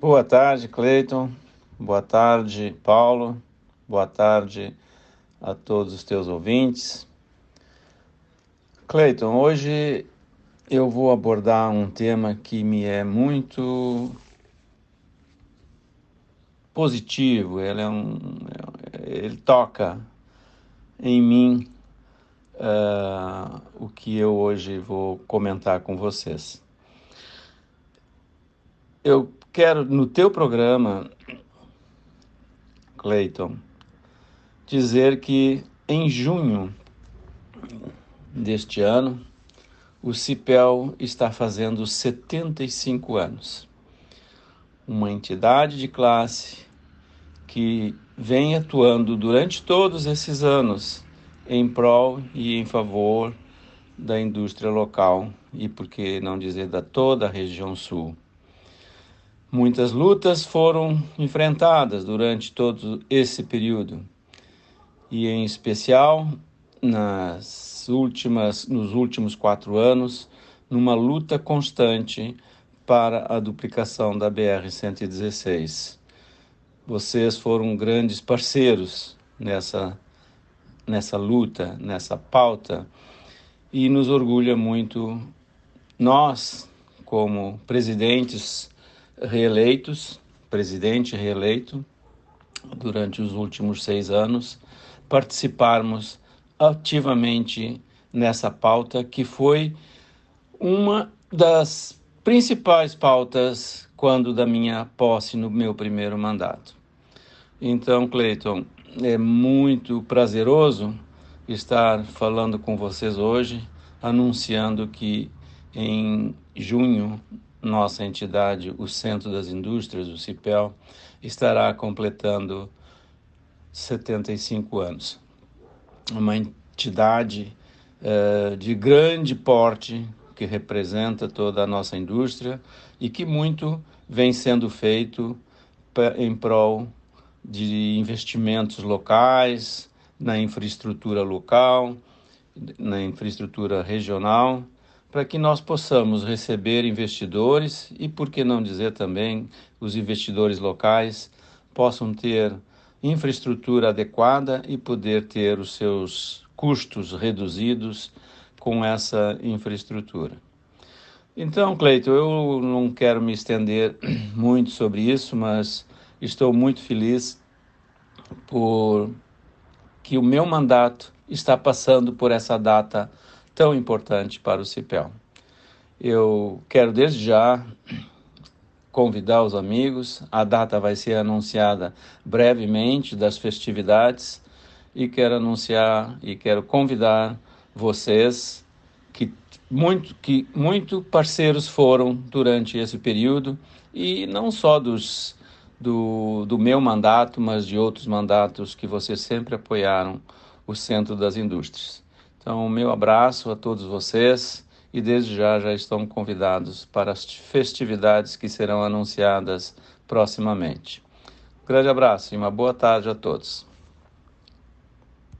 Boa tarde, Cleiton. Boa tarde, Paulo. Boa tarde a todos os teus ouvintes. Cleiton, hoje eu vou abordar um tema que me é muito positivo, ele, é um, ele toca em mim uh, o que eu hoje vou comentar com vocês. Eu quero, no teu programa, Clayton, dizer que em junho deste ano, o CIPEL está fazendo 75 anos. Uma entidade de classe que vem atuando durante todos esses anos em prol e em favor da indústria local e, por que não dizer, da toda a região sul. Muitas lutas foram enfrentadas durante todo esse período, e em especial nas últimas, nos últimos quatro anos, numa luta constante para a duplicação da BR-116. Vocês foram grandes parceiros nessa, nessa luta, nessa pauta, e nos orgulha muito nós, como presidentes reeleitos, presidente reeleito, durante os últimos seis anos, participarmos ativamente nessa pauta, que foi uma das principais pautas quando da minha posse no meu primeiro mandato. Então, Cleiton, é muito prazeroso estar falando com vocês hoje, anunciando que em junho nossa entidade, o Centro das Indústrias, o CIPEL, estará completando 75 anos. Uma entidade uh, de grande porte que representa toda a nossa indústria e que muito vem sendo feito em prol de investimentos locais, na infraestrutura local, na infraestrutura regional para que nós possamos receber investidores e, por que não dizer também, os investidores locais possam ter infraestrutura adequada e poder ter os seus custos reduzidos com essa infraestrutura. Então, Cleito, eu não quero me estender muito sobre isso, mas estou muito feliz por que o meu mandato está passando por essa data tão importante para o CIPEL. Eu quero desde já convidar os amigos, a data vai ser anunciada brevemente das festividades e quero anunciar e quero convidar vocês que muito que muito parceiros foram durante esse período e não só dos do, do meu mandato, mas de outros mandatos que vocês sempre apoiaram o Centro das Indústrias. Então, meu abraço a todos vocês e desde já já estão convidados para as festividades que serão anunciadas proximamente. Um grande abraço e uma boa tarde a todos.